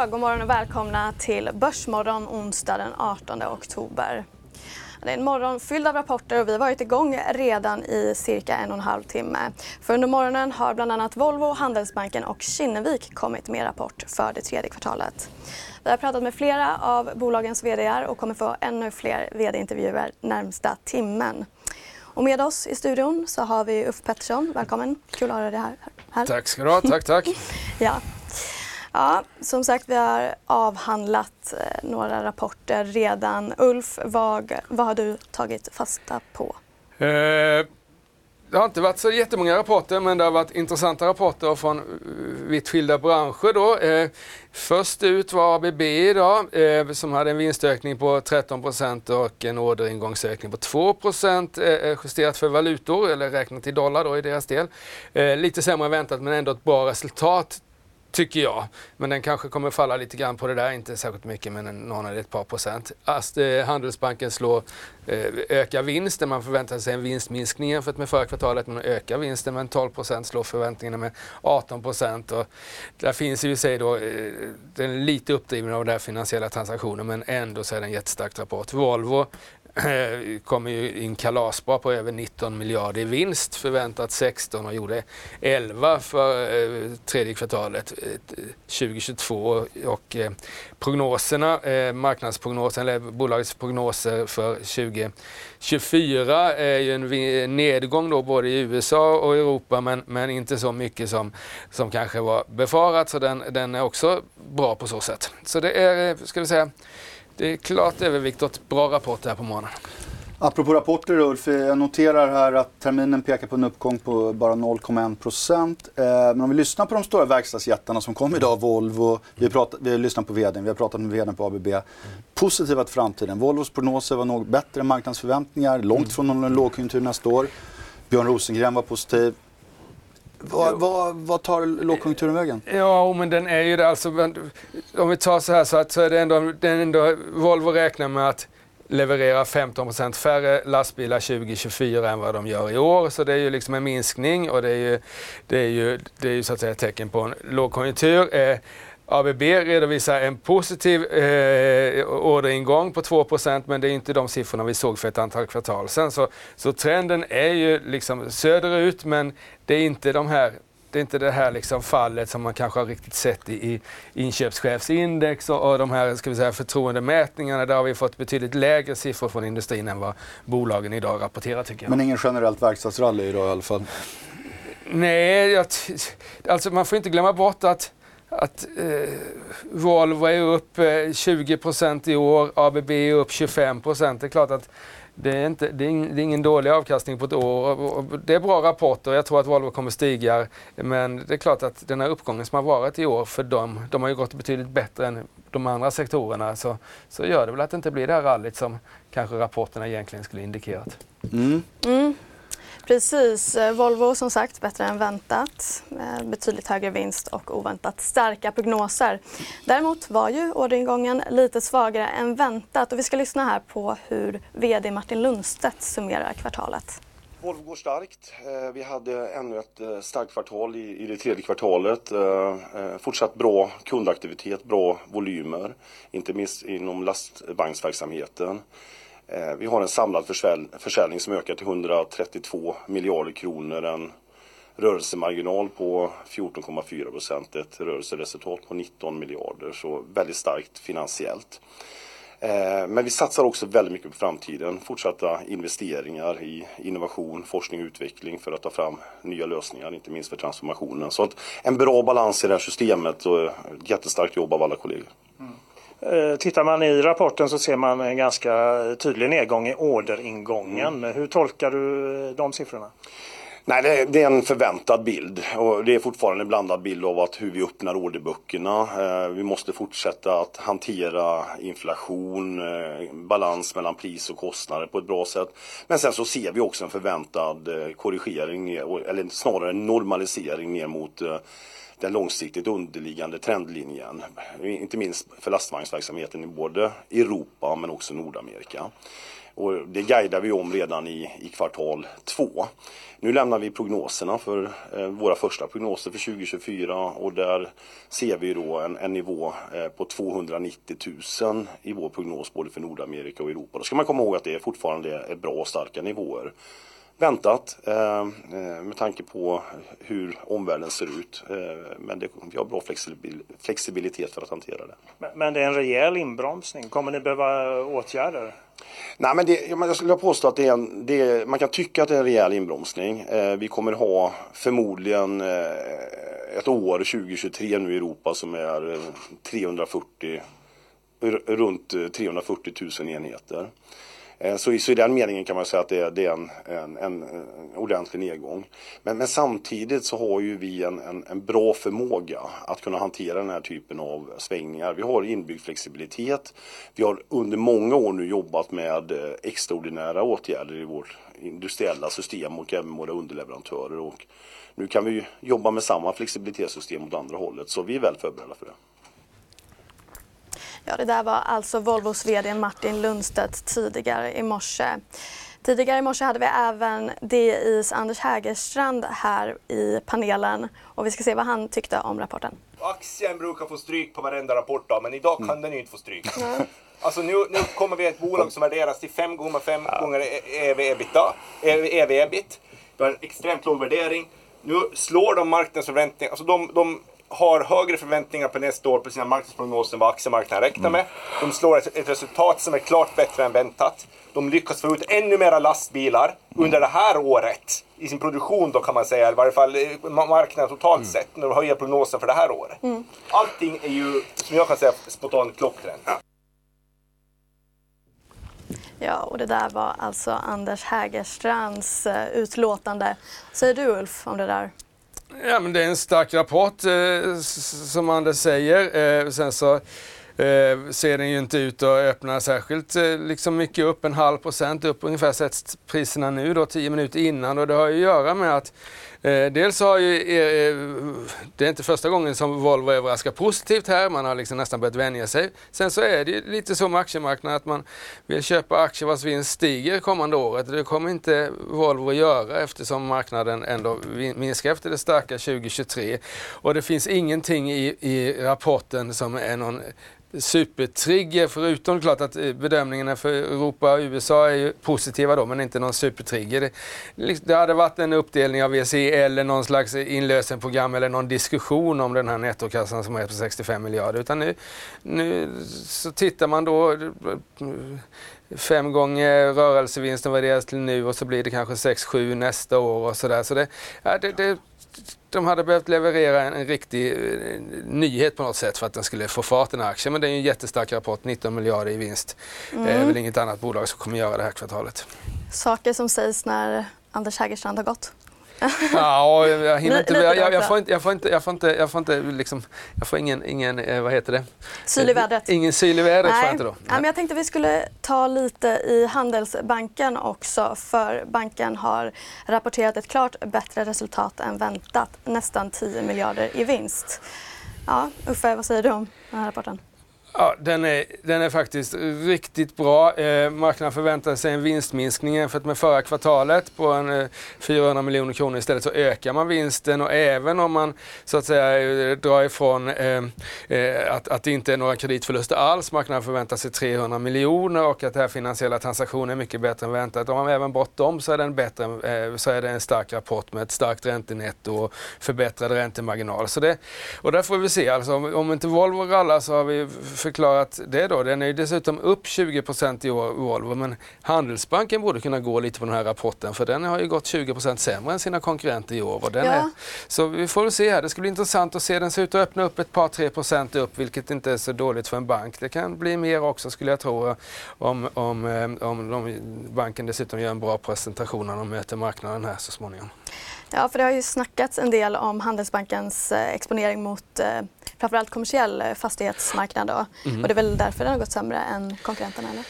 Ja, god morgon och välkomna till Börsmorgon onsdag den 18 oktober. Det är en morgon fylld av rapporter och vi har varit igång redan i cirka en och en halv timme. För under morgonen har bland annat Volvo, Handelsbanken och Kinnevik kommit med rapport för det tredje kvartalet. Vi har pratat med flera av bolagens vd och kommer få ännu fler vd-intervjuer närmsta timmen. Och med oss i studion så har vi Uffe Pettersson. Välkommen. Kul att ha dig här. här. Tack ska du ha. Tack, tack. ja. Ja, som sagt, vi har avhandlat eh, några rapporter redan. Ulf, vad, vad har du tagit fasta på? Eh, det har inte varit så jättemånga rapporter, men det har varit intressanta rapporter från eh, vitt skilda branscher. Då. Eh, först ut var ABB idag, eh, som hade en vinstökning på 13% och en orderingångsökning på 2 eh, eh, justerat för valutor, eller räknat i dollar då i deras del. Eh, lite sämre än väntat, men ändå ett bra resultat tycker jag. Men den kanske kommer falla lite grann på det där, inte särskilt mycket men någon eller ett par procent. Ast, eh, Handelsbanken slår, eh, ökar vinsten, man förväntar sig en vinstminskning jämfört med förra kvartalet men ökar vinsten med 12 procent, slår förväntningarna med 18 procent. där finns ju sig då, eh, den är lite uppdriven av den finansiella transaktionen men ändå så är det en jättestark rapport. Volvo Eh, kommer ju in kalasbra på över 19 miljarder i vinst, förväntat 16 och gjorde 11 för eh, tredje kvartalet eh, 2022 och prognoserna, marknadsprognosen eller bolagets prognoser för 2024 är ju en nedgång då både i USA och Europa men, men inte så mycket som, som kanske var befarat så den, den är också bra på så sätt. Så det är, ska vi säga, det är klart övervikt och ett bra rapport här på morgonen. Apropå rapporter Ulf, eh, jag noterar här att terminen pekar på en uppgång på bara 0,1 procent. Eh, men om vi lyssnar på de stora verkstadsjättarna som kom idag, Volvo, vi, pratat, vi har lyssnat på vdn, vi har pratat med vdn på ABB. Positiva till framtiden. Volvos prognoser var något bättre än marknadsförväntningar, långt från någon lågkonjunktur nästa år. Björn Rosengren var positiv. Vad, vad, vad tar lågkonjunkturen vägen? Ja, men den är ju det. Alltså, om vi tar så här så, att, så är det ändå, den ändå, Volvo räknar med att leverera 15% färre lastbilar 2024 än vad de gör i år. Så det är ju liksom en minskning och det är ju, det är ju, det är ju så att säga ett tecken på en lågkonjunktur. Eh, ABB redovisar en positiv eh, orderingång på 2% men det är inte de siffrorna vi såg för ett antal kvartal sedan. Så, så trenden är ju liksom söderut men det är inte de här det är inte det här liksom fallet som man kanske har riktigt sett i, i inköpschefsindex och, och de här ska vi säga, förtroendemätningarna. Där har vi fått betydligt lägre siffror från industrin än vad bolagen idag rapporterar tycker jag. Men ingen generellt verkstadsrally idag i alla fall? Nej, jag, alltså man får inte glömma bort att att eh, Volvo är upp eh, 20% i år, ABB är upp 25% Det är klart att det är, inte, det är, ingen, det är ingen dålig avkastning på ett år. Det är bra rapporter. Jag tror att Volvo kommer stiga. Men det är klart att den här uppgången som har varit i år för dem, de har ju gått betydligt bättre än de andra sektorerna. Så, så gör det väl att det inte blir det här rallyt som kanske rapporterna egentligen skulle indikerat. Mm. Mm. Precis. Eh, Volvo som sagt bättre än väntat. Eh, betydligt högre vinst och oväntat starka prognoser. Däremot var ju orderingången lite svagare än väntat och vi ska lyssna här på hur VD Martin Lundstedt summerar kvartalet. Volvo går starkt. Eh, vi hade ännu ett starkt kvartal i det tredje kvartalet. Fortsatt bra kundaktivitet, bra volymer, inte minst inom lastvagnsverksamheten. Eh, vi har en samlad försäljning som ökar till 132 miljarder kronor. En rörelsemarginal på 14,4 procent. Ett rörelseresultat på 19 miljarder. Så väldigt starkt finansiellt. Eh, men vi satsar också väldigt mycket på framtiden. Fortsatta investeringar i innovation, forskning och utveckling för att ta fram nya lösningar, inte minst för transformationen. Så en bra balans i det här systemet och ett jättestarkt jobb av alla kollegor. Eh, tittar man i rapporten så ser man en ganska tydlig nedgång i orderingången. Mm. Hur tolkar du de siffrorna? Nej, det är, det är en förväntad bild och det är fortfarande en blandad bild av att hur vi öppnar orderböckerna. Eh, vi måste fortsätta att hantera inflation, eh, balans mellan pris och kostnader på ett bra sätt. Men sen så ser vi också en förväntad eh, korrigering, eller snarare normalisering ner mot eh, den långsiktigt underliggande trendlinjen. Inte minst för lastvagnsverksamheten i både Europa men också Nordamerika. Och det guidar vi om redan i, i kvartal två. Nu lämnar vi prognoserna för eh, våra första prognoser för 2024 och där ser vi då en, en nivå eh, på 290 000 i vår prognos både för Nordamerika och Europa. Då ska man komma ihåg att det fortfarande är bra och starka nivåer väntat eh, eh, med tanke på hur omvärlden ser ut. Eh, men det, vi har bra flexibilitet för att hantera det. Men det är en rejäl inbromsning. Kommer ni behöva åtgärder? Nej, men det, jag skulle påstå att det är en, det är, man kan tycka att det är en rejäl inbromsning. Vi kommer ha förmodligen ett år 2023 nu i Europa som är 340 runt 340 000 enheter. Eh, så så, så i den meningen kan man säga att det är, det är en, en, en, eh, ordentlig nedgång. Men, men, samtidigt så har ju vi en, en, en, bra förmåga att kunna hantera den här typen av svängningar. Vi har inbyggd flexibilitet. Vi har under många år nu jobbat med eh, extraordinära åtgärder i vårt industriella system och även våra underleverantörer. Och nu kan vi jobba med samma flexibilitetssystem åt andra hållet så vi är väl förberedda för det. Ja, det där var alltså Volvos VD Martin Lundstedt tidigare i morse. Tidigare i morse hade vi även DIs Anders Hägerstrand här i panelen och vi ska se vad han tyckte om rapporten. Aktien brukar få stryk på varenda rapport då, men idag kan mm. den ju inte få stryk. Mm. Alltså nu, nu kommer vi ett bolag som värderas till 5 gånger 5 ja. gånger EV ebita, EV ebit. Vi har en extremt låg värdering. Nu slår de marknadsförväntningar, alltså de, de har högre förväntningar på nästa år på sina marknadsprognoser än vad aktiemarknaden räknar med. De slår ett, ett, resultat som är klart bättre än väntat. De lyckas få ut ännu mera lastbilar under det här året i sin produktion då kan man säga, i varje fall eh, marknaden totalt mm. sett, när de höjer prognosen för det här året. Mm. Allting är ju, som jag kan säga, spontant klockrent. Ja, och det där var alltså Anders Hägerstrands uh, utlåtande. Säger du Ulf om det där? Ja, men det är en stark rapport eh, som Anders säger. Eh, sen så eh, ser den ju inte ut att öppna särskilt eh, liksom mycket upp, en halv procent upp ungefär sätts priserna nu då tio minuter innan och det har ju att göra med att Eh, dels har ju, eh, eh, det är inte första gången som Volvo överraskar positivt här, man har liksom nästan börjat vänja sig. Sen så är det lite så med aktiemarknaden att man vill köpa aktier vars vinst stiger kommande året. Det kommer inte Volvo att göra eftersom marknaden ändå minskar efter det starka 2023. Och det finns ingenting i, i rapporten som är någon supertrigger, förutom klart att eh, bedömningarna för Europa och USA är ju positiva då, men inte någon supertrigger. Det, liksom, det hade varit en uppdelning av VCE eller någon slags inlösenprogram eller någon diskussion om den här nettokassan som är på 65 miljarder. Utan nu, nu så tittar man då eh, fem gånger rörelsevinsten värderas till nu och så blir det kanske 6-7 nästa år och sådär. Så det, det, det de hade behövt leverera en, en riktig eh, nyhet på något sätt för att den skulle få fart den här aktien. Men det är en jättestark rapport, 19 miljarder i vinst. Mm. Det är väl inget annat bolag som kommer göra det här kvartalet. Saker som sägs när Anders Hägerstrand har gått. Ja, jag hinner inte. Jag, jag, jag, får inte, jag får inte, jag får inte, jag får inte liksom, jag får ingen, ingen eh, vad heter det? Syl i vädret. Ingen syl i vädret får jag inte då. Nej. men jag tänkte vi skulle ta lite i Handelsbanken också för banken har rapporterat ett klart bättre resultat än väntat. Nästan 10 miljarder i vinst. Ja, Uffe, vad säger du om den här rapporten? Ja, den är, den är faktiskt riktigt bra. Eh, marknaden förväntar sig en vinstminskning jämfört med förra kvartalet på en, eh, 400 miljoner kronor. Istället så ökar man vinsten och även om man så att säga eh, drar ifrån eh, eh, att, att det inte är några kreditförluster alls. Marknaden förväntar sig 300 miljoner och att det här finansiella transaktioner är mycket bättre än väntat. Om man även bort dem så är, den bättre, eh, så är det en stark rapport med ett starkt räntenetto och förbättrad räntemarginal. Så det, och där får vi se, alltså, om, om inte Volvo rallar så har vi förklarat det då. Den är dessutom upp 20 i år, Volvo, men Handelsbanken borde kunna gå lite på den här rapporten för den har ju gått 20% sämre än sina konkurrenter i år. Och den ja. är, så vi får väl se här. Det ska bli intressant att se. Den ser ut att öppna upp ett par, tre procent upp, vilket inte är så dåligt för en bank. Det kan bli mer också skulle jag tro om, om, eh, om, om banken dessutom gör en bra presentation när de möter marknaden här så småningom. Ja, för det har ju snackats en del om Handelsbankens eh, exponering mot eh, framförallt kommersiell eh, fastighetsmarknad då. Mm. Och det är väl därför den har gått sämre än konkurrenterna eller?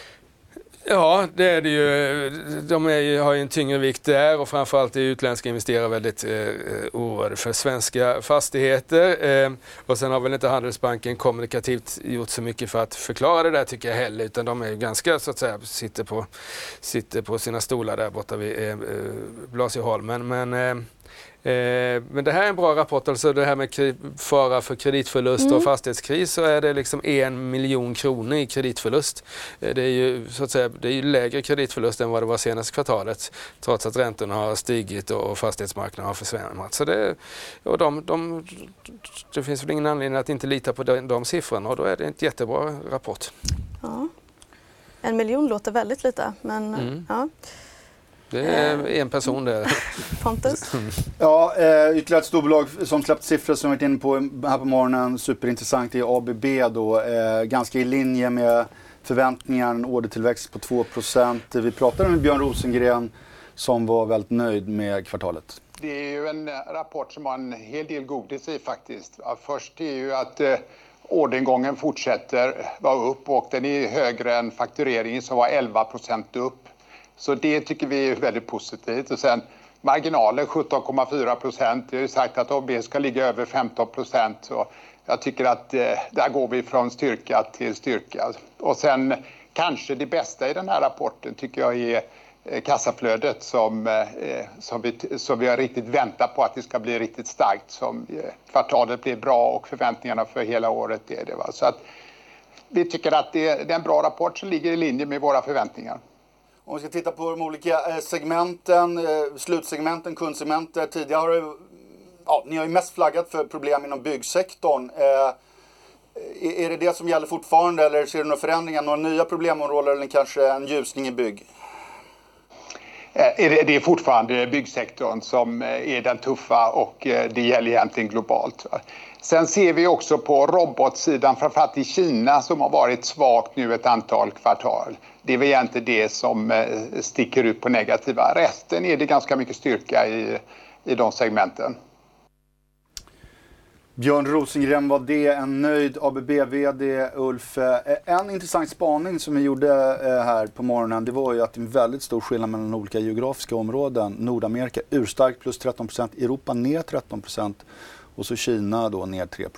Ja, det är det ju. De är, har ju en tyngre vikt där och framförallt är utländska investerare väldigt eh, eh, oroade för svenska fastigheter. Eh, och sen har väl inte Handelsbanken kommunikativt gjort så mycket för att förklara det där tycker jag heller, utan de är ju ganska så att säga, sitter på, sitter på sina stolar där borta vid eh, eh Blasieholmen. Men, Eh, men det här är en bra rapport, alltså det här med fara för kreditförlust mm. och fastighetskris så är det liksom en miljon kronor i kreditförlust. Eh, det är ju så att säga, det är lägre kreditförlust än vad det var senaste kvartalet trots att räntorna har stigit och fastighetsmarknaden har försvänmat. Så det, och de, de, det finns väl ingen anledning att inte lita på de, de siffrorna och då är det en jättebra rapport. Ja. En miljon låter väldigt lite men mm. ja. Det är en person det. Pontus? Ja, eh, ytterligare ett storbolag som släppt siffror som vi varit inne på här på morgonen. Superintressant är ABB då. Eh, ganska i linje med förväntningar, en ordertillväxt på 2% Vi pratade med Björn Rosengren som var väldigt nöjd med kvartalet. Det är ju en rapport som har en hel del godis i faktiskt. Först är ju att eh, orderingången fortsätter vara upp och den är högre än faktureringen som var 11% upp. Så det tycker vi är väldigt positivt. Och sen marginalen 17,4 procent. Vi har ju sagt att AB ska ligga över 15 procent. Jag tycker att eh, där går vi från styrka till styrka. Och sen kanske det bästa i den här rapporten tycker jag är eh, kassaflödet som, eh, som, vi, som vi har riktigt väntat på att det ska bli riktigt starkt. Som eh, kvartalet blir bra och förväntningarna för hela året är det. Va? Så att vi tycker att det, det är en bra rapport som ligger i linje med våra förväntningar. Om vi ska titta på de olika eh, segmenten, eh, slutsegmenten, kundsegmenter. Tidigare har det, ja, ni har ju mest flaggat för problem inom byggsektorn. Eh, är det det som gäller fortfarande eller ser du några förändringar, några nya problemområden eller kanske en ljusning i bygg? Eh, det är fortfarande byggsektorn som eh, är den tuffa och eh, det gäller egentligen globalt. Sen ser vi också på robotsidan, framförallt i Kina som har varit svagt nu ett antal kvartal. Det är väl egentligen det som sticker ut på negativa. Resten är det ganska mycket styrka i, i de segmenten. Björn Rosengren var det, en nöjd ABB-VD. Ulf, eh, en intressant spaning som vi gjorde eh, här på morgonen det var ju att det är en väldigt stor skillnad mellan olika geografiska områden. Nordamerika urstarkt plus 13% Europa ner 13% och så Kina då ner 3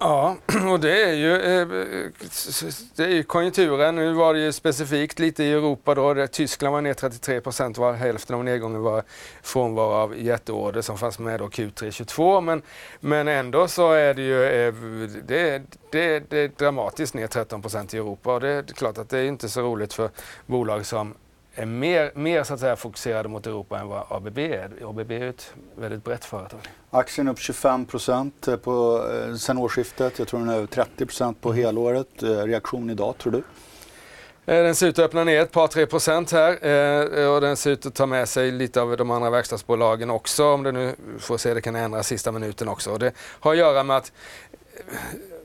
Ja, och det är ju eh, det är ju konjunkturen. Nu var det ju specifikt lite i Europa då. Där Tyskland var ner 33 procent, var hälften av nedgången var frånvaro av jätteorder som fanns med då Q3 22. Men, men ändå så är det ju eh, det, det, det är dramatiskt ner 13 procent i Europa och det är klart att det är inte så roligt för bolag som är mer, mer så att säga, fokuserade mot Europa än vad ABB är. ABB är ett väldigt brett företag. Aktien upp 25 procent eh, eh, sen årsskiftet. Jag tror den är över 30 procent på helåret. Eh, reaktion idag, tror du? Den ser ut att öppna ner ett par, tre procent här och den ser ut att ta med sig lite av de andra verkstadsbolagen också. Om det nu får se, det kan ändras sista minuten också. Och det har att göra med att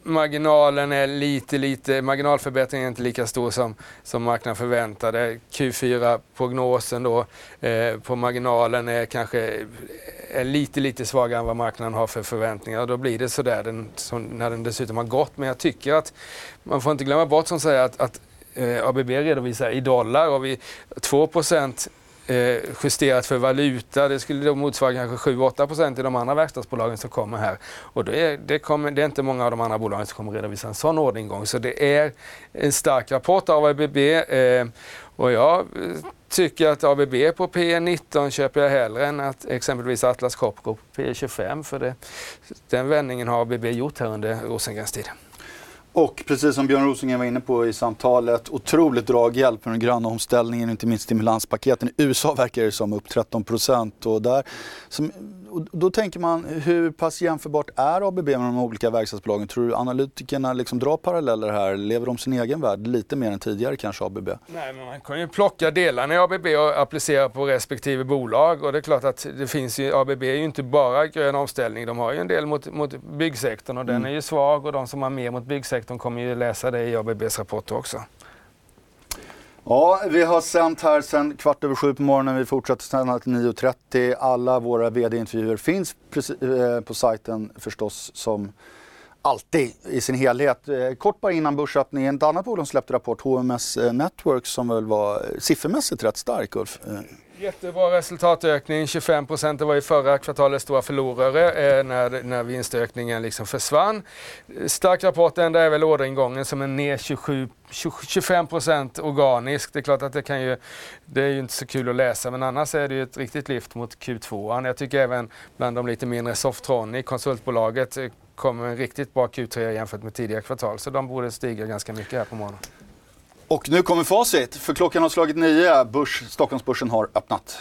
marginalen är lite, lite, marginalförbättringen är inte lika stor som, som marknaden förväntade. Q4-prognosen då eh, på marginalen är kanske är lite, lite svagare än vad marknaden har för förväntningar. Och då blir det sådär den, som, när den dessutom har gått. Men jag tycker att man får inte glömma bort som säger att, att eh, ABB redovisar i dollar och vi 2 Eh, justerat för valuta. Det skulle då motsvara kanske 7-8% i de andra verkstadsbolagen som kommer här. Och det är, det, kommer, det är inte många av de andra bolagen som kommer redovisa en sån orderingång. Så det är en stark rapport av ABB. Eh, och jag eh, tycker att ABB på P19 köper jag hellre än att exempelvis Atlas Copco på P25. För det, den vändningen har ABB gjort här under Rosengrens tid. Och precis som Björn Rosengren var inne på i samtalet, otroligt draghjälp för den gröna omställningen, inte minst stimulanspaketen. I USA verkar det som upp 13 procent och där som och då tänker man, hur pass jämförbart är ABB med de olika verkstadsbolagen? Tror du analytikerna liksom drar paralleller här? Lever de sin egen värld lite mer än tidigare kanske ABB? Nej, men man kan ju plocka delarna i ABB och applicera på respektive bolag. Och det är klart att det finns ju, ABB är ju inte bara grön omställning. De har ju en del mot, mot byggsektorn och mm. den är ju svag och de som har mer mot byggsektorn kommer ju läsa det i ABBs rapporter också. Ja, vi har sänt här sen kvart över sju på morgonen. Vi fortsätter sända till 9.30. Alla våra vd-intervjuer finns eh, på sajten förstås som alltid i sin helhet. Eh, kort bara innan börsöppningen, ett annat bolag släppte rapport, HMS eh, Networks, som väl var siffermässigt rätt stark, Ulf. Jättebra resultatökning, 25 procent. Det var ju förra kvartalets stora förlorare eh, när, när vinstökningen liksom försvann. Stark rapport, enda är väl orderingången som är ner 27, 25 procent organiskt. Det är klart att det kan ju, det är ju inte så kul att läsa men annars är det ju ett riktigt lyft mot Q2. Jag tycker även bland de lite mindre Softronic, konsultbolaget, eh, kommer en riktigt bra Q3 jämfört med tidigare kvartal. Så de borde stiga ganska mycket här på morgonen. Och nu kommer facit, för klockan har slagit nio. Börs, Stockholmsbörsen har öppnat.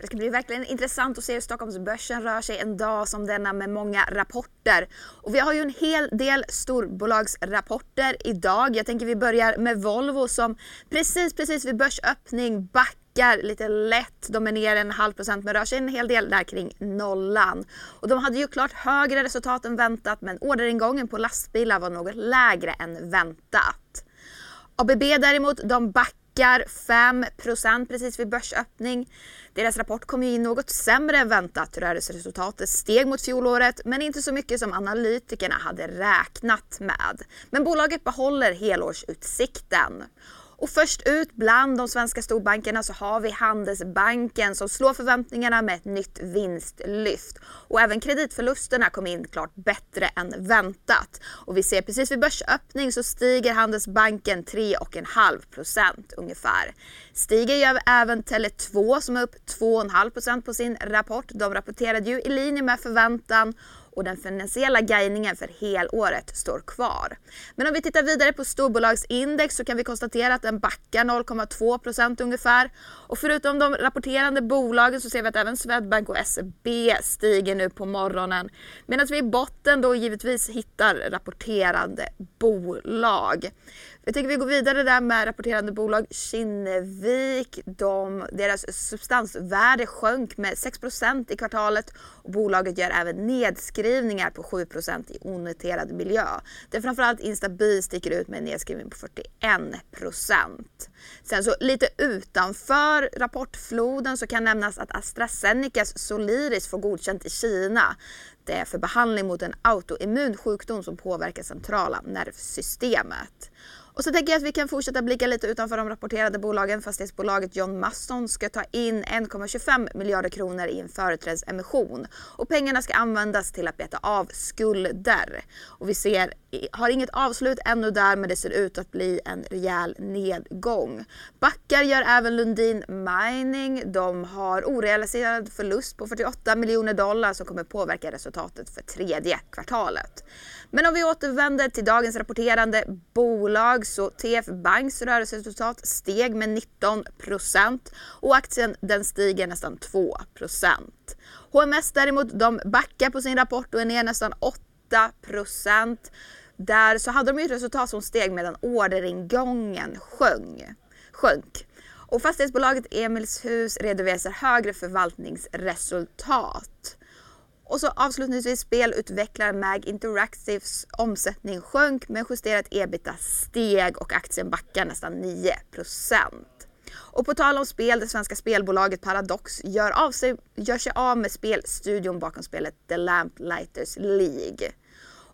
Det ska bli verkligen intressant att se hur Stockholmsbörsen rör sig en dag som denna med många rapporter. Och vi har ju en hel del storbolagsrapporter idag. Jag tänker vi börjar med Volvo som precis, precis vid börsöppning backar lite lätt. De är ner en halv procent men rör sig en hel del där kring nollan. Och de hade ju klart högre resultat än väntat men orderingången på lastbilar var något lägre än väntat. ABB däremot, de backar 5% precis vid börsöppning. Deras rapport kom ju in något sämre än väntat. Rörelseresultatet steg mot fjolåret men inte så mycket som analytikerna hade räknat med. Men bolaget behåller helårsutsikten. Och först ut bland de svenska storbankerna så har vi Handelsbanken som slår förväntningarna med ett nytt vinstlyft. Och även kreditförlusterna kom in klart bättre än väntat. Och vi ser precis vid börsöppning så stiger Handelsbanken 3,5% ungefär. Stiger ju även Tele2 som är upp 2,5% på sin rapport. De rapporterade ju i linje med förväntan och den finansiella guidningen för helåret står kvar. Men om vi tittar vidare på storbolagsindex så kan vi konstatera att den backar 0,2% ungefär. Och förutom de rapporterande bolagen så ser vi att även Swedbank och SEB stiger nu på morgonen. Medan vi i botten då givetvis hittar rapporterande bolag. Jag tycker vi går vidare där med rapporterande bolag. Kinnevik, de, deras substansvärde sjönk med 6% i kvartalet och bolaget gör även nedskrivningar på 7% i onoterad miljö. Det är framförallt Instabil sticker ut med en nedskrivning på 41 Sen så lite utanför rapportfloden så kan nämnas att AstraZenecas Soliris får godkänt i Kina. Det är för behandling mot en autoimmun sjukdom som påverkar centrala nervsystemet. Och så tänker jag att vi kan fortsätta blicka lite utanför de rapporterade bolagen. Fastighetsbolaget John Masson ska ta in 1,25 miljarder kronor i en företrädesemission. Och pengarna ska användas till att beta av skulder. Och vi ser, har inget avslut ännu där men det ser ut att bli en rejäl nedgång. Backar gör även Lundin Mining. De har orealiserad förlust på 48 miljoner dollar som kommer påverka resultatet för tredje kvartalet. Men om vi återvänder till dagens rapporterande bolag så TF Banks rörelseresultat steg med 19% och aktien den stiger nästan 2% HMS däremot de backar på sin rapport och är ner nästan 8% Där så hade de ju ett resultat som steg medan orderingången sjöng, sjönk. Och fastighetsbolaget Emilshus redovisar högre förvaltningsresultat. Och så avslutningsvis spelutvecklaren Mag Interactives omsättning sjönk men justerat ebita steg och aktien backar nästan 9% och på tal om spel, det svenska spelbolaget Paradox gör, av sig, gör sig av med spelstudion bakom spelet The Lamplighters League.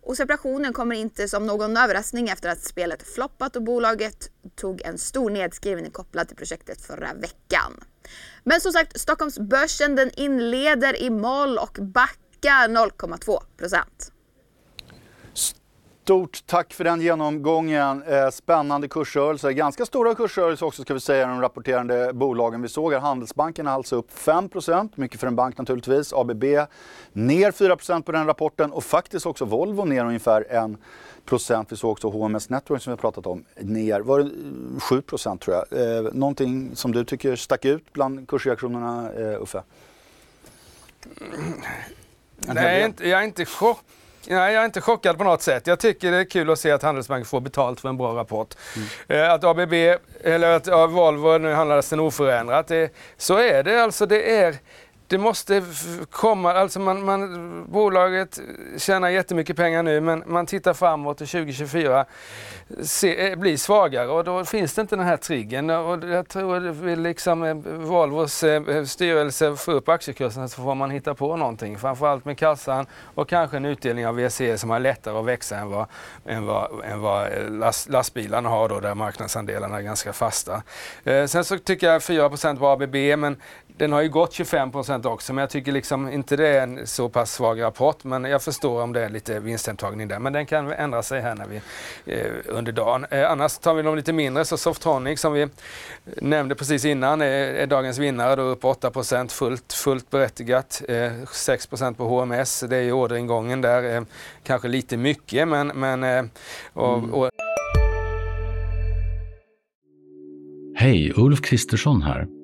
Och separationen kommer inte som någon överraskning efter att spelet floppat och bolaget tog en stor nedskrivning kopplad till projektet förra veckan. Men som sagt, Stockholmsbörsen den inleder i moll och back cirka 0,2 procent. Stort tack för den genomgången. Eh, spännande kursrörelser. Ganska stora kursrörelser också ska vi säga de rapporterande bolagen. Vi såg att Handelsbanken alltså upp 5% mycket för en bank naturligtvis. ABB ner 4% på den rapporten och faktiskt också Volvo ner ungefär 1 procent. Vi såg också HMS Network som vi har pratat om ner, var det 7 procent tror jag. Eh, någonting som du tycker stack ut bland kursreaktionerna eh, Uffe? Nej, inte, jag är inte chock. Nej, jag är inte chockad på något sätt. Jag tycker det är kul att se att Handelsbanken får betalt för en bra rapport. Mm. Att ABB, eller att ja, Volvo, nu handlades den oförändrat. Det, så är det alltså. Det är, det måste komma, alltså man, man, bolaget tjänar jättemycket pengar nu men man tittar framåt till 2024 se, eh, blir svagare och då finns det inte den här triggen och jag tror att vill liksom eh, Volvos eh, styrelse få upp aktiekursen så får man hitta på någonting. Framförallt med kassan och kanske en utdelning av VCE som har lättare att växa än vad, än vad, än vad last, lastbilarna har då där marknadsandelarna är ganska fasta. sen så tycker jag 4 på ABB men den har ju gått 25% också, men jag tycker liksom inte det är en så pass svag rapport. Men jag förstår om det är lite vinsthemtagning där. Men den kan ändra sig här när vi, eh, under dagen. Eh, annars tar vi de lite mindre, så Softonic som vi nämnde precis innan är, är dagens vinnare, då upp 8 fullt, fullt berättigat. Eh, 6% på HMS, det är ju orderingången där. Eh, kanske lite mycket, men... men eh, och, mm. och... Hej, Ulf Kristersson här.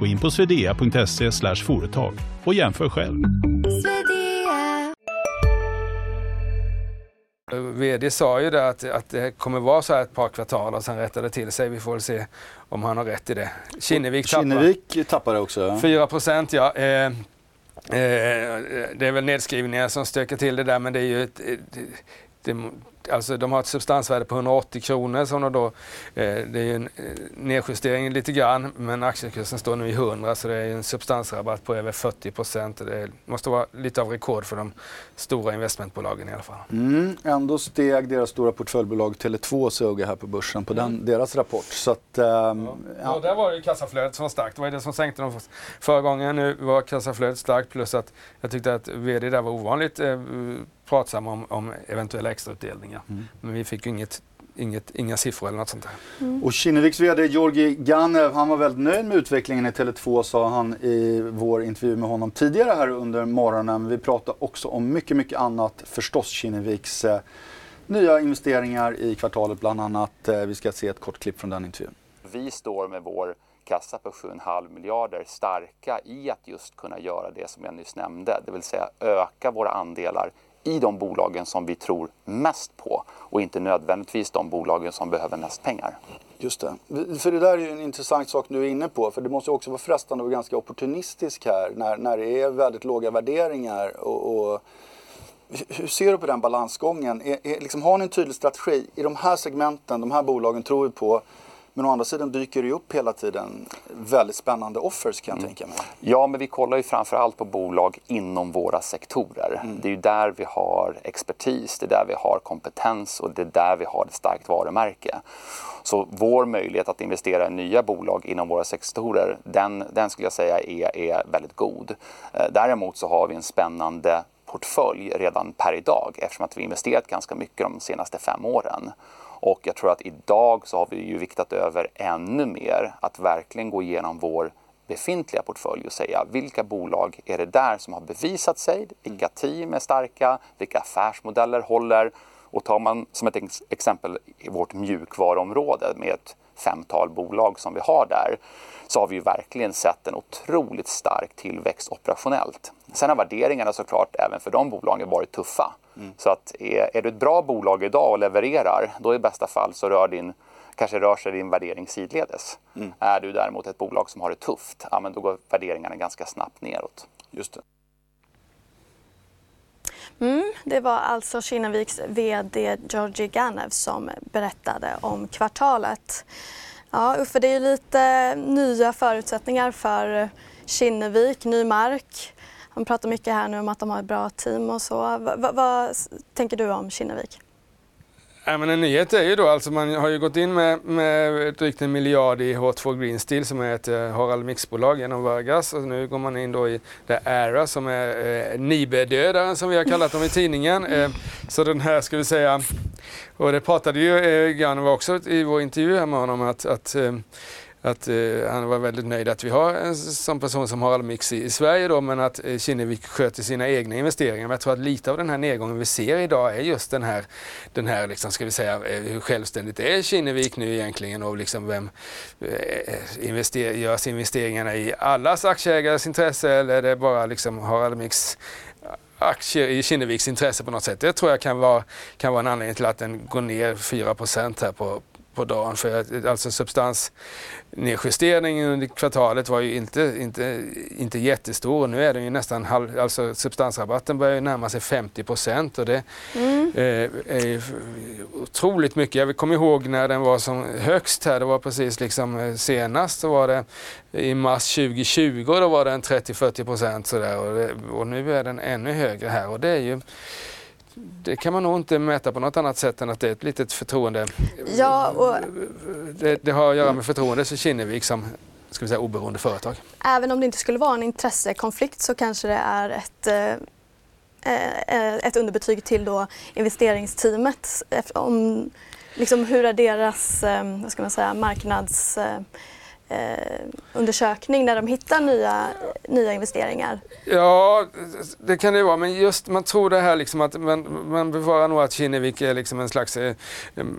Gå in på swedea.se företag och jämför själv. VD sa ju det att, att det kommer vara så här ett par kvartal och sen rättar det till sig. Vi får väl se om han har rätt i det. Kinnevik, Kinnevik tappade också. 4 procent ja. Eh, eh, det är väl nedskrivningar som stökar till det där men det är ju ett, det, alltså de har ett substansvärde på 180 kronor som de då, eh, det är en eh, nedjustering lite grann men aktiekursen står nu i 100 så det är en substansrabatt på över 40 procent. Det måste vara lite av rekord för de stora investmentbolagen i alla fall. Mm, ändå steg deras stora portföljbolag Tele2 såg här på börsen på den, mm. deras rapport. Så att, ähm, ja. ja. Där var ju kassaflödet som var starkt. Det var det som sänkte dem förra gången. Nu var kassaflödet starkt plus att jag tyckte att VD där var ovanligt eh, pratsam om, om eventuella extrautdelningar. Mm. Men vi fick inget Inget, inga siffror eller något sånt där. Mm. Och Kinneviks VD Georgi Ganev, han var väldigt nöjd med utvecklingen i Tele2 sa han i vår intervju med honom tidigare här under morgonen. Vi pratar också om mycket, mycket annat. Förstås Kinneviks eh, nya investeringar i kvartalet bland annat. Eh, vi ska se ett kort klipp från den intervjun. Vi står med vår kassa på 7,5 miljarder starka i att just kunna göra det som jag nyss nämnde, det vill säga öka våra andelar i de bolagen som vi tror mest på och inte nödvändigtvis de bolagen som behöver mest pengar. Just det. För det där är ju en intressant sak du är inne på. För det måste också vara frestande att vara ganska opportunistisk här när, när det är väldigt låga värderingar. Och, och hur ser du på den balansgången? Är, är, liksom, har ni en tydlig strategi? I de här segmenten, de här bolagen tror vi på. Men å andra sidan dyker det upp hela tiden väldigt spännande offers kan jag mm. tänka mig. Ja, men vi kollar ju framförallt på bolag inom våra sektorer. Mm. Det är ju där vi har expertis, det är där vi har kompetens och det är där vi har ett starkt varumärke. Så vår möjlighet att investera i nya bolag inom våra sektorer, den, den skulle jag säga är, är väldigt god. Eh, däremot så har vi en spännande portfölj redan per idag eftersom att vi investerat ganska mycket de senaste fem åren. Och jag tror att idag så har vi ju viktat över ännu mer att verkligen gå igenom vår befintliga portfölj och säga vilka bolag är det där som har bevisat sig, vilka team är starka, vilka affärsmodeller håller? Och tar man som ett exempel i vårt mjukvaruområde med ett femtal bolag som vi har där så har vi ju verkligen sett en otroligt stark tillväxt operationellt. Sen har värderingarna såklart även för de bolagen varit tuffa. Mm. Så att är, är, du ett bra bolag idag och levererar, då i bästa fall så rör din, kanske rör sig din värdering sidledes. Mm. Är du däremot ett bolag som har det tufft, ja, men då går värderingarna ganska snabbt neråt. Just det. Mm, det var alltså Kinneviks VD Georgi Ganev som berättade om kvartalet. Ja, Uffe, det är ju lite nya förutsättningar för Kinnevik, ny mark. De pratar mycket här nu om att de har ett bra team och så. V vad tänker du om Kinnevik? Ja, men en nyhet är ju då, alltså man har ju gått in med, med drygt en miljard i H2 Green Steel som är ett eh, Harald Mix-bolag genom Vargas och nu går man in då i The Era som är eh, Nibe-dödaren som vi har kallat dem i tidningen. Eh, så den här ska vi säga, och det pratade ju eh, Ganova också i vår intervju här med honom att, att eh, att eh, han var väldigt nöjd att vi har en sån person som Harald Mix i, i Sverige då, men att eh, Kinnevik sköter sina egna investeringar. Men jag tror att lite av den här nedgången vi ser idag är just den här, den här liksom, ska vi säga, eh, hur självständigt är Kinnevik nu egentligen och liksom vem eh, invester, görs investeringarna i allas aktieägares intresse eller är det bara liksom Harald Mix eh, aktier i Kinneviks intresse på något sätt. Det tror jag kan vara, kan vara en anledning till att den går ner 4% här på, på dagen. För att, alltså substansnedjusteringen under kvartalet var ju inte, inte, inte jättestor. Nu är den ju nästan halv, alltså substansrabatten börjar ju närma sig 50 procent och det mm. eh, är otroligt mycket. Jag kommer ihåg när den var som högst här, det var precis liksom eh, senast så var det i mars 2020 och då var den 30-40 procent sådär och, och nu är den ännu högre här och det är ju det kan man nog inte mäta på något annat sätt än att det är ett litet förtroende. Ja, och... det, det har att göra med förtroende för Kinnevik som ska vi säga, oberoende företag. Även om det inte skulle vara en intressekonflikt så kanske det är ett, eh, eh ett underbetyg till då investeringsteamet. Om, liksom, hur är deras eh, vad ska man säga, marknads... Eh, undersökning när de hittar nya, nya investeringar? Ja, det kan det vara. Men just man tror det här liksom att man, man befarar nog att Kinnevik är liksom en slags eh,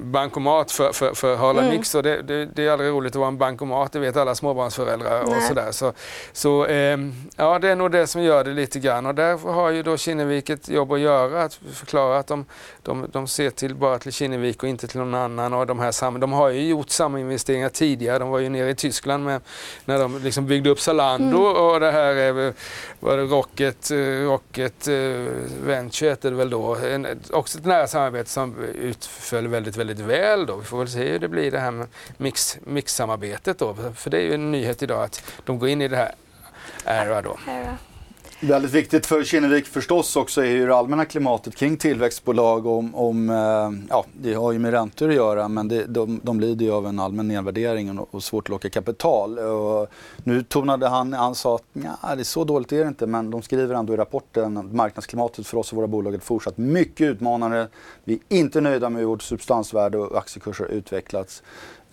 bankomat för, för, för Harla mm. Mix. Och det, det, det, är aldrig roligt att vara en bankomat, det vet alla småbarnsföräldrar och sådär. Så, så eh, ja, det är nog det som gör det lite grann. Och där har ju då Kinnevik ett jobb att göra, att förklara att de, de, de ser till bara till Kinnevik och inte till någon annan. Och de, här, de har ju gjort samma investeringar tidigare. De var ju nere i Tyskland Tyskland med, när de liksom byggde upp Zalando mm. och det här var det Rocket, eh, Rocket eh, Venture hette det väl då. En, också ett nära samarbete som utföll väldigt, väldigt väl då. Vi får väl se hur det blir det här med mix, mix-samarbetet då. För det är ju en nyhet idag att de går in i det här Era då. Era. Väldigt viktigt för Kinnevik förstås också är ju det allmänna klimatet kring tillväxtbolag. Om, om, eh, ja, det har ju med räntor att göra men det, de, de lider ju av en allmän nedvärdering och, och svårt att locka kapital. Och nu tonade han, han sa att ja, det är så dåligt är det inte men de skriver ändå i rapporten att marknadsklimatet för oss och våra bolag är fortsatt mycket utmanande. Vi är inte nöjda med hur vårt substansvärde och aktiekurser har utvecklats.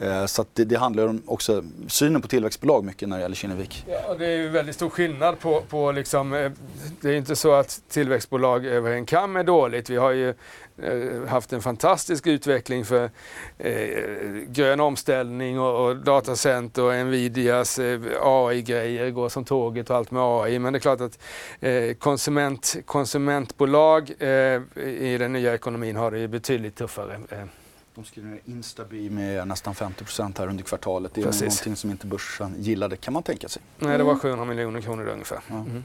Eh, så det, det, handlar om också synen på tillväxtbolag mycket när det gäller Kinnevik. Ja, det är ju väldigt stor skillnad på, på liksom, eh, det är inte så att tillväxtbolag över en kam är dåligt. Vi har ju eh, haft en fantastisk utveckling för eh, grön omställning och, och datacenter och Nvidias eh, AI-grejer går som tåget och allt med AI. Men det är klart att eh, konsument, konsumentbolag i den nya ekonomin har det ju betydligt tuffare. De skriver ner Instaby med nästan 50 här under kvartalet. Det är Precis. någonting som inte börsen gillade kan man tänka sig. Nej, det var 700 mm. miljoner kronor ungefär. Ja. Mm.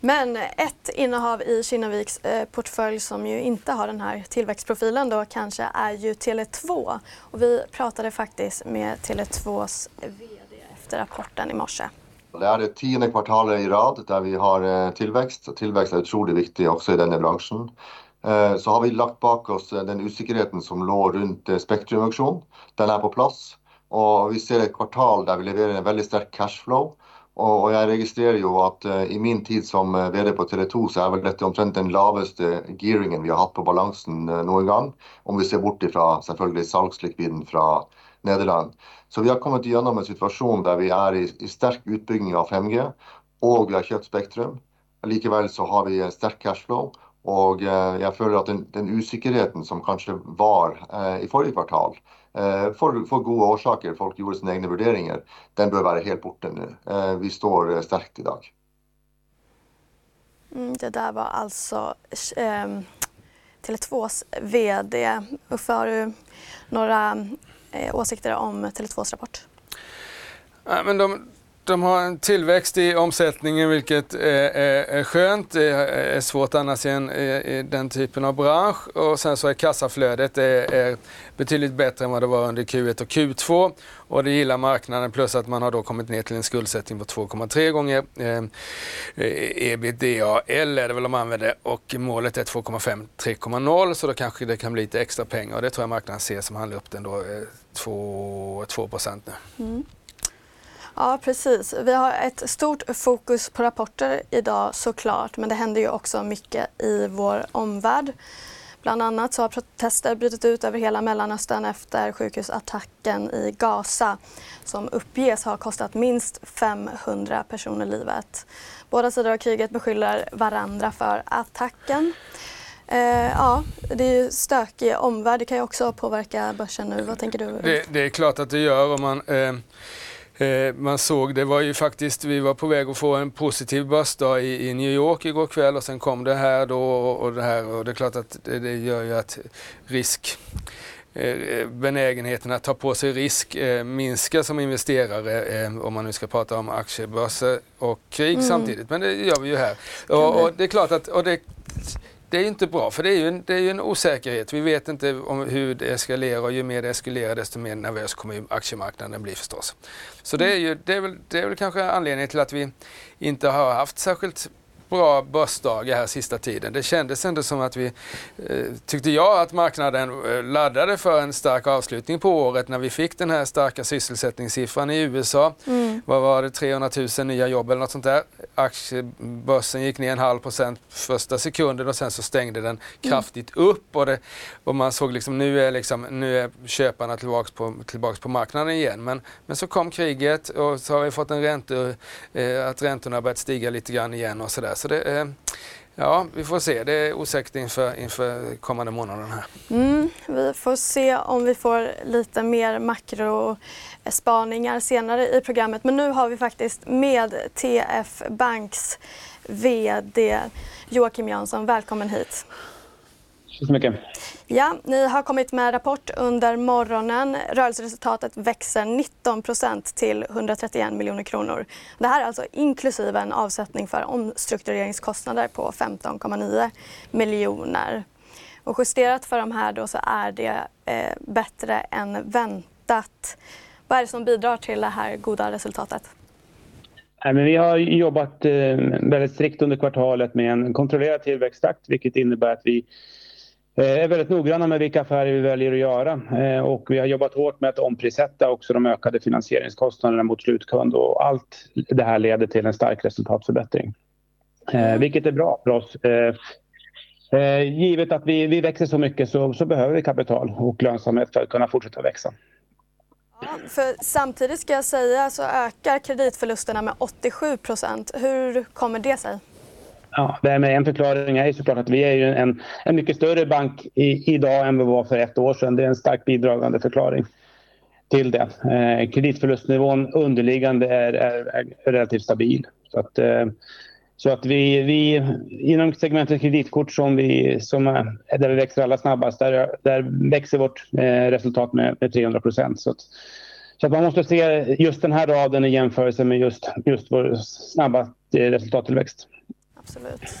Men ett innehav i Kinneviks eh, portfölj som ju inte har den här tillväxtprofilen då kanske är ju Tele2. Och vi pratade faktiskt med Tele2s VD efter rapporten i morse. Det är det tionde kvartalet i rad där vi har eh, tillväxt. Tillväxt är otroligt viktigt också i denna branschen. Eh, så har vi lagt bak oss eh, den usikkerheten som lå runt eh, Spektrum-auksjonen. Den er på plass. Og vi ser et kvartal der vi leverer en veldig sterk cashflow. Og jeg registrerer jo at i min tid som VD på Tele2 så er vel dette omtrent den laveste gearingen vi har hatt på balansen noen gang. Om vi ser bort ifra selvfølgelig salgslikviden fra Nederland. Så vi har kommet gjennom en situasjon der vi er i, i sterk utbygging av 5G, og vi har kjøpt Spektrum. Likevel så har vi sterk cashflow. Og jeg føler at den, den usikkerheten som kanskje var eh, i forrige kvartal, eh, for, for, gode årsaker, folk gjorde sine egne vurderinger, den bør være helt borte nå. Eh, vi står eh, sterkt i dag. Mm, det där var alltså eh, Tele2s VD. Har du några eh, åsikter om Tele2s rapport? Ja, men de, de har en tillväxt i omsättningen vilket är, är, är skönt. Det är svårt annars i, en, i, den typen av bransch. Och sen så är kassaflödet är, är betydligt bättre än vad det var under Q1 och Q2. Och det gillar marknaden plus att man har då kommit ner till en skuldsättning på 2,3 gånger eh, ebitda eller är det väl de använder och målet är 2,5 3,0 så då kanske det kan bli lite extra pengar och det tror jag marknaden ser som handlar upp den då eh, 2, 2 nu. Mm. Ja, precis. Vi har ett stort fokus på rapporter idag såklart, men det händer ju också mycket i vår omvärld. Bland annat så har protester brutit ut över hela Mellanöstern efter sjukhusattacken i Gaza som uppges ha kostat minst 500 personer livet. Båda sidor av kriget beskyller varandra för attacken. Eh, ja, det är ju stökig omvärld. Det kan ju också påverka börsen nu. Vad tänker du? Det, det är klart att det gör. Om man, eh, Eh, man såg, det var ju faktiskt, vi var på väg att få en positiv börsdag i, i New York igår kväll och sen kom det här då och, och det här och det är klart att det, det gör ju att risk eh, benägenheten att ta på sig risk eh, minskar som investerare om man nu ska prata om aktiebörser och krig mm. samtidigt. Men det gör vi ju här. Och, och, det är klart att och det, det är ju inte bra för det är ju en, det är ju en osäkerhet. Vi vet inte om hur det eskalerar och ju mer det eskalerar desto mer nervös kommer aktiemarknaden bli förstås. Så det är ju det är väl, det är väl kanske anledningen till att vi inte har haft särskilt bra börsdagar här sista tiden. Det kändes ändå som att vi, eh, tyckte jag, att marknaden eh, laddade för en stark avslutning på året när vi fick den här starka sysselsättningssiffran i USA. Mm. Vad var det, 300 000 nya jobb eller något sånt där. Aktiebörsen gick ner en halv procent första sekunden och sen så stängde den mm. kraftigt mm. upp och, det, och man såg liksom nu är, liksom, nu är köparna tillbaks på, tillbaks på marknaden igen. Men, men så kom kriget och så har vi fått en ränte, eh, att räntorna börjat stiga lite grann igen och sådär. Så det, eh, ja, vi får se. Det är osäkert inför, inför kommande månaden här. Mm, vi får se om vi får lite mer makrospaningar senare i programmet. Men nu har vi faktiskt med TF Banks VD Joakim Jansson. Välkommen hit. Så mycket. Ja, ni har kommit med rapport under morgonen. Rörelseresultatet växer 19% till 131 miljoner kronor. Det här är alltså inklusive en avsättning för omstruktureringskostnader på 15,9 miljoner. Och justerat för de här då så är det eh, bättre än väntat. Vad är det som bidrar till det här goda resultatet? Nej, men vi har jobbat eh, väldigt strikt under kvartalet med en kontrollerad tillväxttakt vilket innebär att vi Eh, är väldigt noggranna med vilka affärer vi väljer att göra eh, och vi har jobbat hårt med att omprissätta också de ökade finansieringskostnaderna mot slutkund och allt det här leder till en stark resultatförbättring. Eh, vilket är bra för oss. Givet att vi, vi växer så mycket så, så behöver vi kapital och lönsamhet för att kunna fortsätta växa. Ja, för samtidigt ska jag säga så ökar kreditförlusterna med 87 %. Hur kommer det sig? Ja, det med en förklaring är ju såklart att vi är ju en, en mycket större bank i, idag än vi var för ett år sedan. Det är en starkt bidragande förklaring till det. Eh, kreditförlustnivån underliggande är, är, är relativt stabil. Så att, eh, så att vi, vi inom segmentet kreditkort som vi, som är där vi växer allra snabbast, där, där växer vårt eh, resultat med, med 300 procent. Så, att, så att man måste se just den här raden i jämförelse med just, just vår snabba eh, resultattillväxt absolut.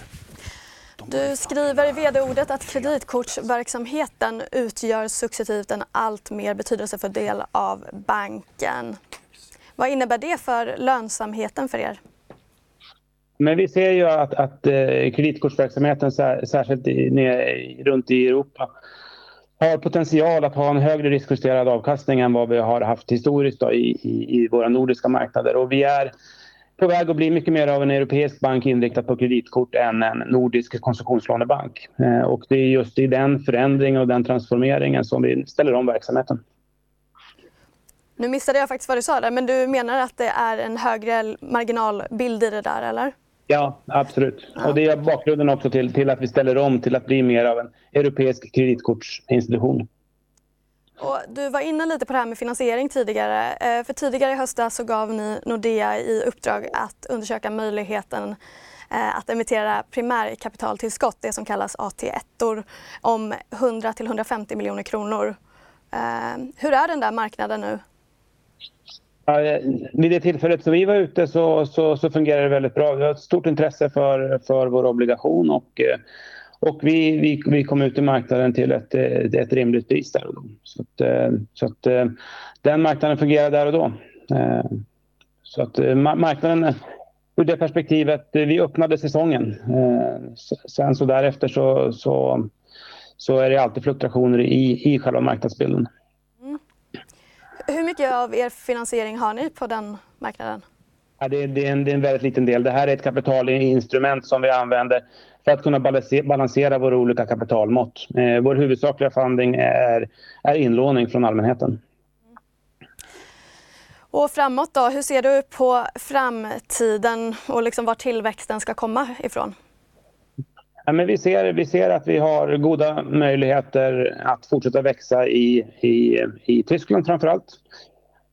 Du skriver i vd-ordet att kreditkortsverksamheten utgör successivt en allt mer betydelsefull del av banken. Vad innebär det för lönsamheten för er? Men vi ser ju att, att eh, kreditkortsverksamheten, särskilt i, runt i Europa, har potential att ha en högre riskjusterad avkastning än vad vi har haft historiskt i, i, i våra nordiska marknader. Och vi är på väg att bli mycket mer av en europeisk bank inriktad på kreditkort än en nordisk konsumtionslånebank. Eh, och det är just i den förändringen och den transformeringen som vi ställer om verksamheten. Nu missade jag faktiskt vad du sa där, men du menar att det är en högre marginalbild i det där, eller? Ja, absolut. Och det är bakgrunden också till, till att vi ställer om till att bli mer av en europeisk kreditkortsinstitution. Och du var inne lite på det här med finansiering tidigare. Eh, för tidigare i höstas så gav ni Nordea i uppdrag att undersöka möjligheten eh, att emittera primärkapitaltillskott, det som kallas AT1, om 100 till 150 miljoner kronor. Eh, hur är den där marknaden nu? Ja, vid det tillfället som vi var ute så, så, så fungerade det väldigt bra. Vi har ett stort intresse för, för vår obligation och och vi, vi, vi kom ut i marknaden till ett, eh, ett rimligt pris där och då. Så att, eh, så att eh, den marknaden fungerar där och då. Så att marknaden ur det perspektivet, vi öppnade säsongen. Sen så därefter så, så, så är det alltid fluktuationer i, i själva marknadsbilden. Mm. Hur mycket av er finansiering har ni på den marknaden? Ja, det, är, det, är en, det är en väldigt liten del. Det här är ett kapitalinstrument som vi använder för att kunna balansera våra olika kapitalmått. Eh, vår huvudsakliga funding är, är inlåning från allmänheten. Och framåt då, hur ser du på framtiden och liksom var tillväxten ska komma ifrån? Ja, men vi, ser, vi ser att vi har goda möjligheter att fortsätta växa i, i, i Tyskland framför allt.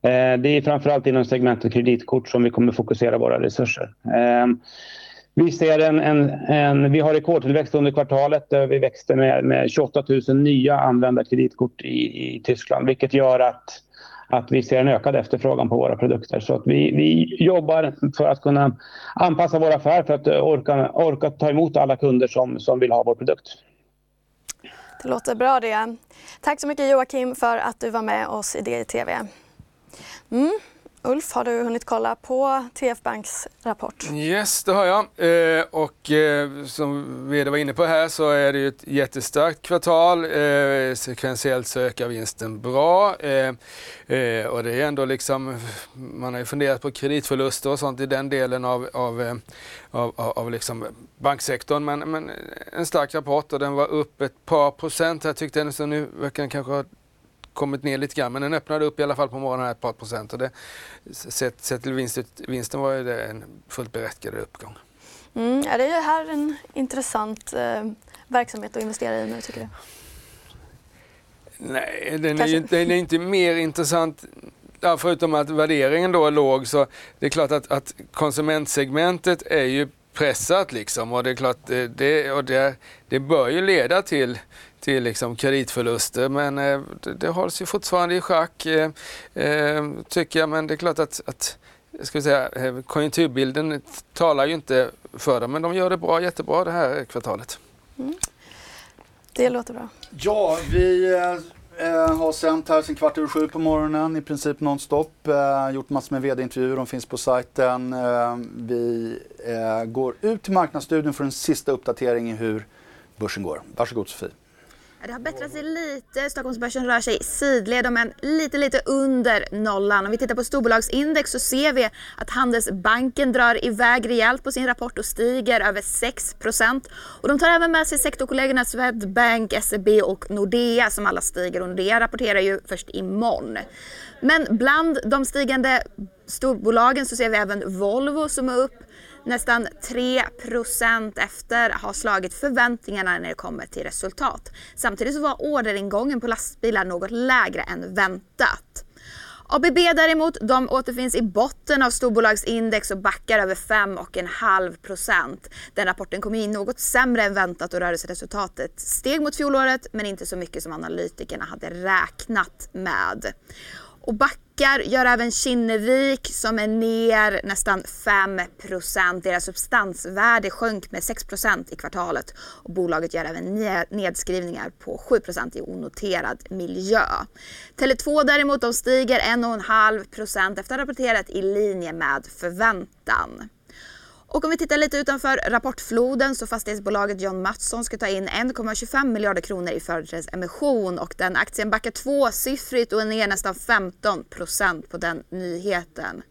Eh, det är framförallt inom segmentet kreditkort som vi kommer fokusera våra resurser. Ehm, vi, ser en, en, en, vi har rekordtillväxt under kvartalet där vi växte med, med 28 000 nya använda kreditkort i, i Tyskland vilket gör att, att vi ser en ökad efterfrågan på våra produkter. Så att vi, vi jobbar för att kunna anpassa vår affär för att orka, orka ta emot alla kunder som, som vill ha vår produkt. Det låter bra det. Tack så mycket Joakim för att du var med oss i DiTV. Mm. Ulf, har du hunnit kolla på TF Banks rapport? Yes, det har jag. Eh, och eh, som vd var inne på här så är det ju ett jättestarkt kvartal. Eh, sekventiellt så ökar vinsten bra. Eh, eh, och det är ändå liksom, man har ju funderat på kreditförluster och sånt i den delen av, av, eh, av, av liksom banksektorn. Men, men en stark rapport och den var upp ett par procent. Jag tyckte den så nu verkar den kanske ha kommit ner lite grann men den öppnade upp i alla fall på morgonen ett par procent och det, sett, sett till vinst, vinsten var det en fullt berättigad uppgång. Mm, är det här en intressant eh, verksamhet att investera i nu tycker du? Nej, den är, ju, den är inte mer intressant Ja, förutom att värderingen då är låg så det är klart att, att konsumentsegmentet är ju pressat liksom och det är klart det, och det, det bör ju leda till till liksom kreditförluster. Men eh, det, det hålls ju fortfarande i schack eh, eh, tycker jag. Men det är klart att, att ska vi säga, eh, konjunkturbilden talar ju inte för dem. Men de gör det bra, jättebra det här kvartalet. Mm. Det låter bra. Ja, vi eh, har sänt här sen kvart över sju på morgonen i princip nonstop. Eh, gjort massor med vd-intervjuer, de finns på sajten. Eh, vi går ut till marknadsstudion för en sista uppdatering i hur börsen går. Varsågod Sofie. Det har bättrat sig lite. Stockholmsbörsen rör sig sidled men lite, lite under nollan. Om vi tittar på storbolagsindex så ser vi att Handelsbanken drar iväg rejält på sin rapport och stiger över 6 Och de tar även med sig sektorkollegorna Swedbank, SEB och Nordea som alla stiger. Och Nordea rapporterar ju först imorgon. Men bland de stigande storbolagen så ser vi även Volvo som är upp nästan 3% efter har slagit förväntningarna när det kommer till resultat. Samtidigt så var orderingången på lastbilar något lägre än väntat. ABB däremot, de återfinns i botten av storbolagsindex och backar över 5,5% Den rapporten kom in något sämre än väntat och rörelseresultatet steg mot fjolåret men inte så mycket som analytikerna hade räknat med. Och backar gör även Kinnevik som är ner nästan 5% Deras substansvärde sjönk med 6% i kvartalet och bolaget gör även nedskrivningar på 7% i onoterad miljö. Tele2 däremot de stiger 1,5 efter att ha rapporterat i linje med förväntan. Och om vi tittar lite utanför rapportfloden så fastighetsbolaget John Mattsson ska ta in 1,25 miljarder kronor i företrädesemission och den aktien backar tvåsiffrigt och är ner nästan 15 procent på den nyheten.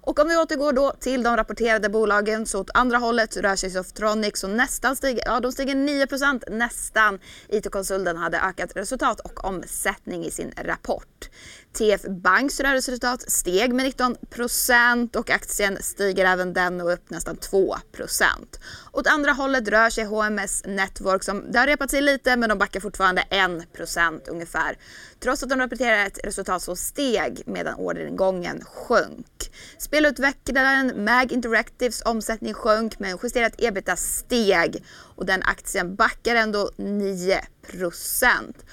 Och om vi återgår då till de rapporterade bolagen så åt andra hållet rör sig Softronic som nästan stiger, ja de stiger 9 nästan. IT-konsulten hade ökat resultat och omsättning i sin rapport. TF Banks rörelseresultat steg med 19% och aktien stiger även den och upp nästan 2% Åt andra hållet rör sig HMS Network som det har repat sig lite men de backar fortfarande 1% ungefär. Trots att de rapporterar ett resultat som steg medan orderingången sjönk. Spelutvecklaren Mag Interactives omsättning sjönk men justerat ebita steg och den aktien backar ändå 9%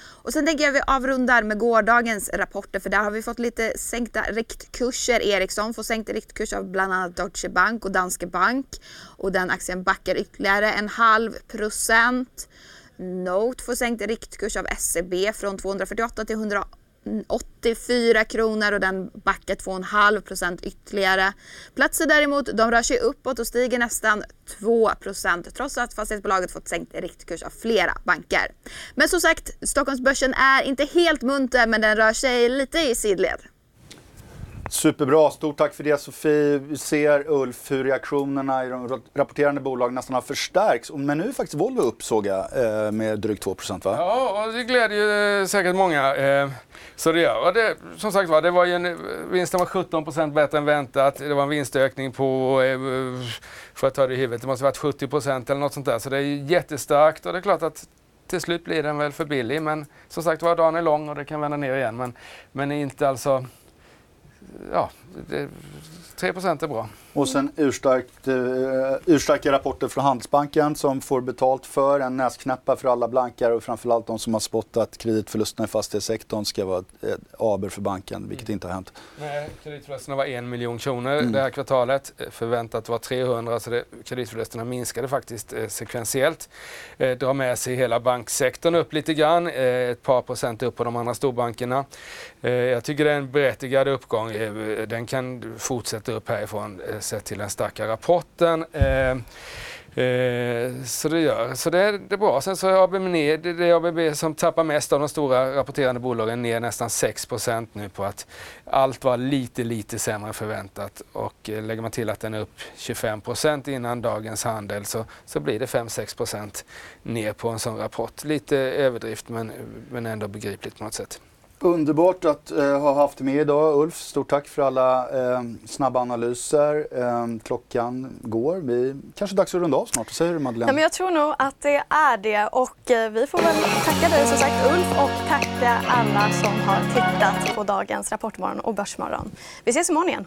och sen tänker jag att vi avrundar med gårdagens rapporter för där har vi fått lite sänkta riktkurser. Ericsson får sänkt riktkurs av bland annat Deutsche Bank och Danske Bank och den aktien backar ytterligare en halv procent. Note får sänkt riktkurs av SEB från 248 till 100 Mm, 84 kronor och den backar 2,5 procent ytterligare. Platser däremot, de rör sig uppåt och stiger nästan 2 procent trots att fastighetsbolaget fått sänkt riktkurs av flera banker. Men som sagt, Stockholmsbörsen är inte helt munter men den rör sig lite i sidled. Superbra, stort tack för det Sofie. Vi ser Ulf hur reaktionerna i de rapporterande bolagen nästan har förstärkts. Men nu är faktiskt Volvo upp såg jag eh, med drygt 2 va? Ja, och det gläder ju eh, säkert många. Eh, så det gör. Och det, som sagt var, det var ju en, vinsten var 17% bättre än väntat. Det var en vinstökning på, för att ta det i huvudet, det måste ha varit 70% eller något sånt där. Så det är jättestarkt och det är klart att till slut blir den väl för billig. Men som sagt var, dagen är lång och det kan vända ner igen. Men, men inte alltså ja, det, 3 är bra. Och sen urstarkt, uh, urstarka rapporter från Handelsbanken som får betalt för en näsknäppa för alla blankare och framförallt de som har spottat kreditförlusterna i fastighetssektorn ska vara ett aber för banken, vilket mm. inte har hänt. Nej, kreditförlusterna var en miljon kronor mm. det här kvartalet. Förväntat var 300 så det, kreditförlusterna minskade faktiskt eh, sekventiellt. Eh, drar med sig hela banksektorn upp lite grann, eh, ett par procent upp på de andra storbankerna. Eh, jag tycker det är en berättigad uppgång. Eh, den kan fortsätta upp härifrån eh, sett till den starka rapporten. Eh, eh, så det gör. Så det är, det är bra. Sen så är ABB ner, det är ABB som tappar mest av de stora rapporterande bolagen, ner nästan 6% nu på att allt var lite, lite sämre än förväntat. Och eh, lägger man till att den är upp 25% innan dagens handel så, så blir det 5-6% ner på en sån rapport. Lite överdrift men, men ändå begripligt på något sätt. Underbart att eh, ha haft med idag Ulf. Stort tack för alla eh, snabba analyser. Eh, klockan går. Vi kanske är dags att runda av snart. Vad säger du Madeleine? Ja, men jag tror nog att det är det och eh, vi får väl tacka dig som sagt Ulf och tacka alla som har tittat på dagens Rapportmorgon och Börsmorgon. Vi ses imorgon igen.